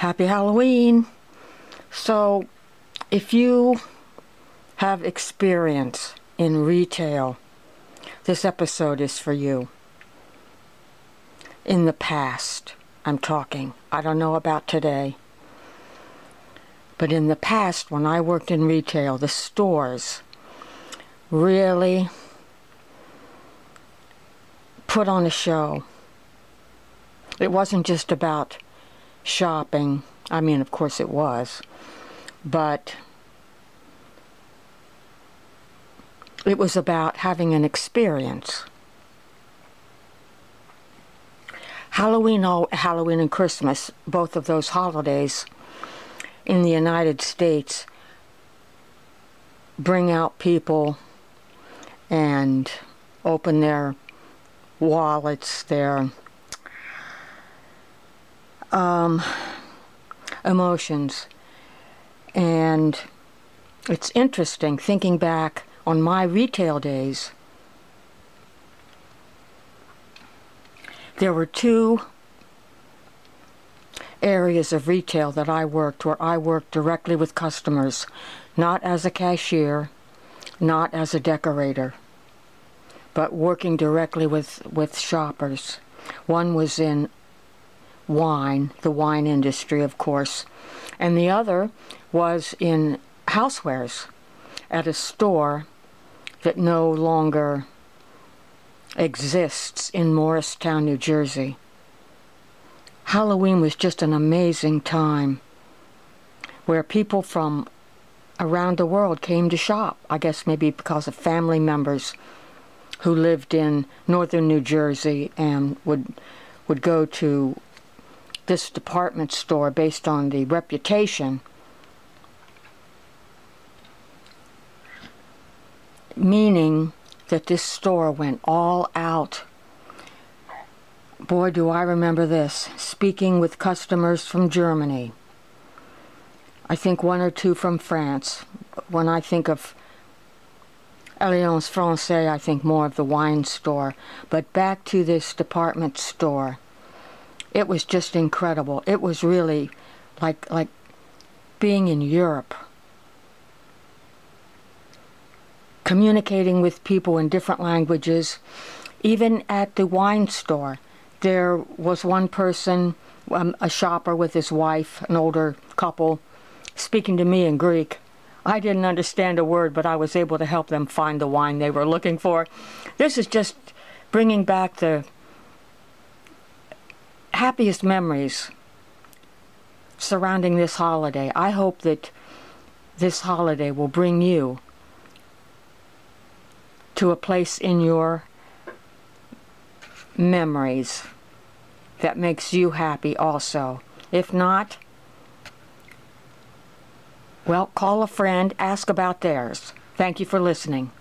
Happy Halloween. So, if you have experience in retail, this episode is for you. In the past, I'm talking. I don't know about today. But in the past, when I worked in retail, the stores really put on a show. It wasn't just about shopping. I mean, of course it was. But it was about having an experience. Halloween, Halloween and Christmas, both of those holidays in the United States, bring out people and open their wallets, their um, emotions. And it's interesting thinking back on my retail days. There were two areas of retail that I worked where I worked directly with customers, not as a cashier, not as a decorator, but working directly with, with shoppers. One was in wine, the wine industry, of course, and the other was in housewares at a store that no longer exists in Morristown, New Jersey. Halloween was just an amazing time where people from around the world came to shop. I guess maybe because of family members who lived in northern New Jersey and would would go to this department store based on the reputation meaning that this store went all out. Boy, do I remember this, speaking with customers from Germany. I think one or two from France. When I think of Alliance Francaise, I think more of the wine store. But back to this department store. It was just incredible. It was really like like being in Europe. communicating with people in different languages. Even at the wine store, there was one person, um, a shopper with his wife, an older couple, speaking to me in Greek. I didn't understand a word, but I was able to help them find the wine they were looking for. This is just bringing back the happiest memories surrounding this holiday. I hope that this holiday will bring you to a place in your memories that makes you happy also. If not, well, call a friend, ask about theirs. Thank you for listening.